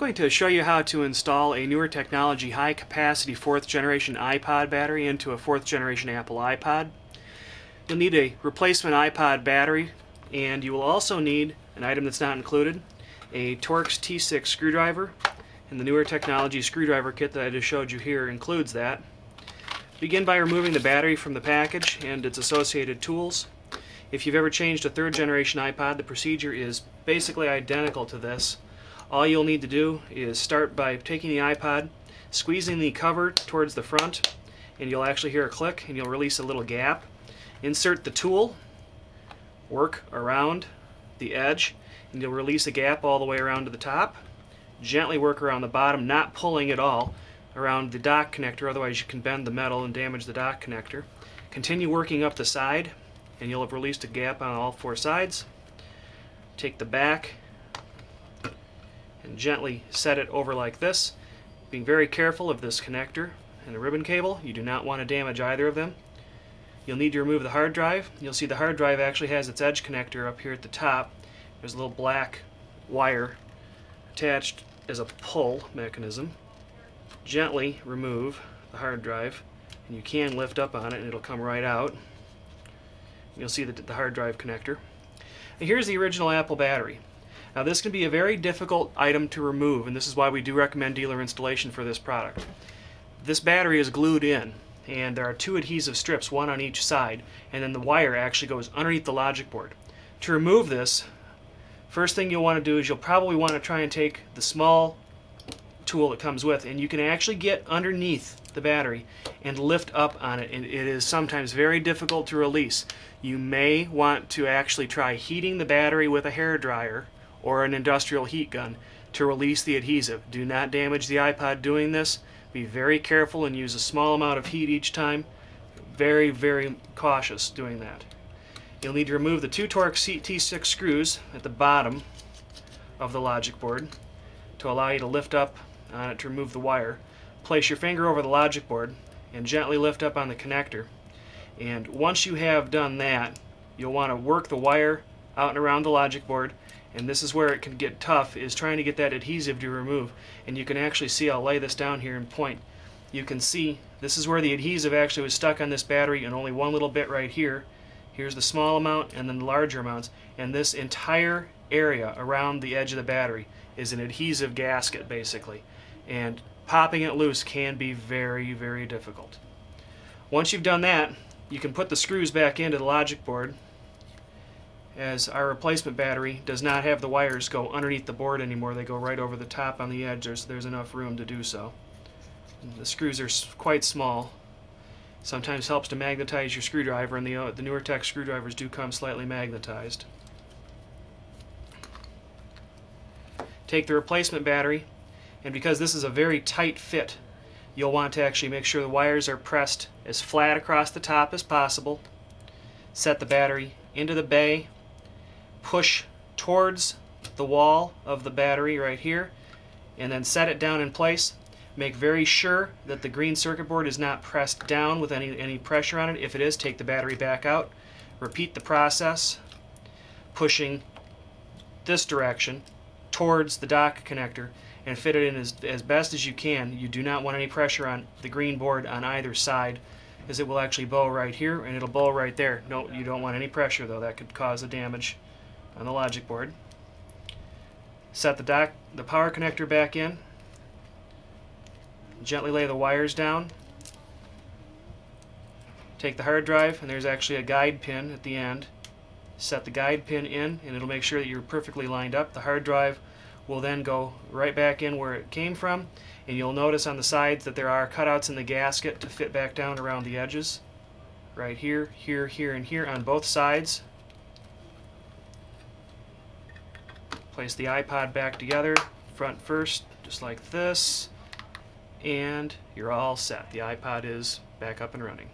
going to show you how to install a newer technology high capacity fourth generation iPod battery into a fourth generation Apple iPod. You'll need a replacement iPod battery and you will also need an item that's not included, a Torx T6 screwdriver and the newer technology screwdriver kit that I just showed you here includes that. Begin by removing the battery from the package and its associated tools. If you've ever changed a third generation iPod, the procedure is basically identical to this. All you'll need to do is start by taking the iPod, squeezing the cover towards the front, and you'll actually hear a click and you'll release a little gap. Insert the tool, work around the edge, and you'll release a gap all the way around to the top. Gently work around the bottom, not pulling at all, around the dock connector, otherwise you can bend the metal and damage the dock connector. Continue working up the side, and you'll have released a gap on all four sides. Take the back and gently set it over like this, being very careful of this connector and the ribbon cable. You do not want to damage either of them. You'll need to remove the hard drive. You'll see the hard drive actually has its edge connector up here at the top. There's a little black wire attached as a pull mechanism. Gently remove the hard drive and you can lift up on it and it'll come right out. You'll see the, the hard drive connector. And here's the original Apple battery. Now this can be a very difficult item to remove and this is why we do recommend dealer installation for this product. This battery is glued in and there are two adhesive strips, one on each side, and then the wire actually goes underneath the logic board. To remove this, first thing you'll want to do is you'll probably want to try and take the small tool that comes with and you can actually get underneath the battery and lift up on it and it is sometimes very difficult to release. You may want to actually try heating the battery with a hair dryer or an industrial heat gun to release the adhesive. Do not damage the iPod doing this. Be very careful and use a small amount of heat each time. Very, very cautious doing that. You'll need to remove the two Torx T6 screws at the bottom of the logic board to allow you to lift up on it to remove the wire. Place your finger over the logic board and gently lift up on the connector. And once you have done that, you'll want to work the wire out and around the logic board and this is where it can get tough is trying to get that adhesive to remove. And you can actually see I'll lay this down here and point. You can see this is where the adhesive actually was stuck on this battery and only one little bit right here. Here's the small amount and then the larger amounts. And this entire area around the edge of the battery is an adhesive gasket basically. And popping it loose can be very very difficult. Once you've done that you can put the screws back into the logic board as our replacement battery does not have the wires go underneath the board anymore. They go right over the top on the edge. There's, there's enough room to do so. The screws are quite small. Sometimes helps to magnetize your screwdriver, and the, uh, the newer tech screwdrivers do come slightly magnetized. Take the replacement battery, and because this is a very tight fit, you'll want to actually make sure the wires are pressed as flat across the top as possible. Set the battery into the bay push towards the wall of the battery right here and then set it down in place. Make very sure that the green circuit board is not pressed down with any, any pressure on it. If it is, take the battery back out. Repeat the process, pushing this direction towards the dock connector and fit it in as, as best as you can. You do not want any pressure on the green board on either side as it will actually bow right here and it'll bow right there. No, you don't want any pressure though. That could cause a damage on the logic board. Set the, dock, the power connector back in. Gently lay the wires down. Take the hard drive, and there's actually a guide pin at the end. Set the guide pin in, and it'll make sure that you're perfectly lined up. The hard drive will then go right back in where it came from, and you'll notice on the sides that there are cutouts in the gasket to fit back down around the edges. Right here, here, here, and here on both sides. Place the iPod back together, front first, just like this, and you're all set. The iPod is back up and running.